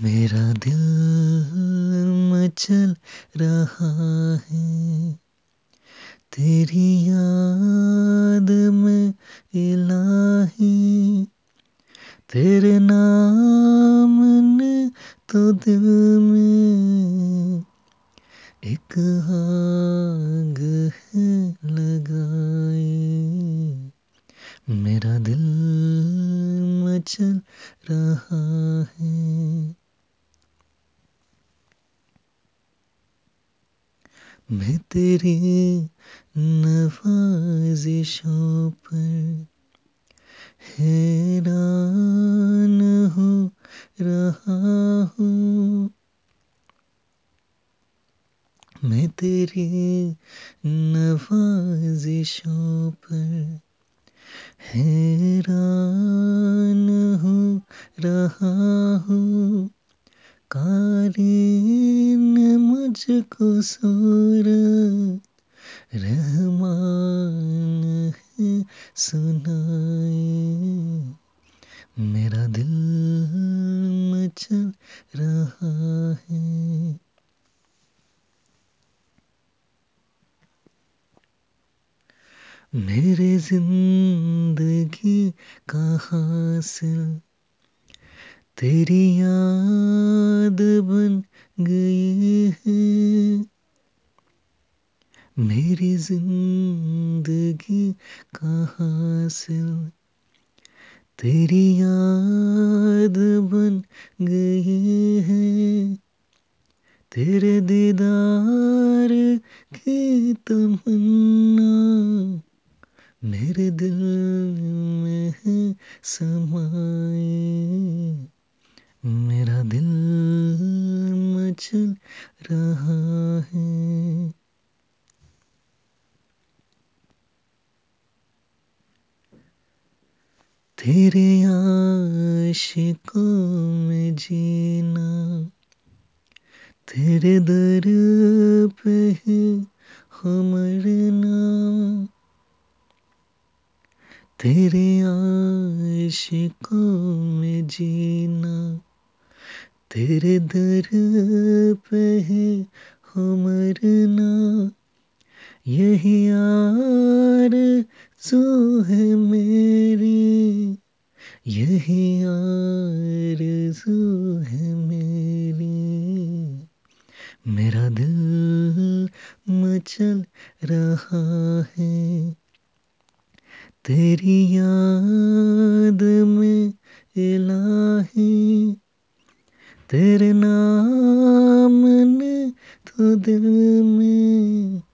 میرا دل مچل رہا ہے۔ تیری یاد میں الہی، تیرے نام نے تو دل میں ایک آگ ہے لگائی۔ میرا دل مچل رہا ہے۔ میں تیری نوازشوں پر حیران ہو رہا ہوں۔ میں تیری نوازشوں پر حیران ہو رہا ہوں۔ قارئ مجھ کو صورت رحمان ہے سنائی میرا دل مچل رہا ہے۔ میرے زندگی کا حاصل تیری یاد بن گئی میری زندگی کا حاصل تیری یاد بن گئی ہے۔ تیرے دیدار کی تمنا میرے دل میں ہے سمائی میرا دل مچل رہا ہے۔ تیرے عاشقوں میں جینا، تیرے در پہ ہے مرنا تیرے عاشقوں میں جینا، تیرے در پہ ہے مرنا یہی آرزو ہے میری، یہی آرزو ہے میری۔ میرا دل مچل رہا ہے، تیری یاد میں الہی، تیرے نام نے تو دل میں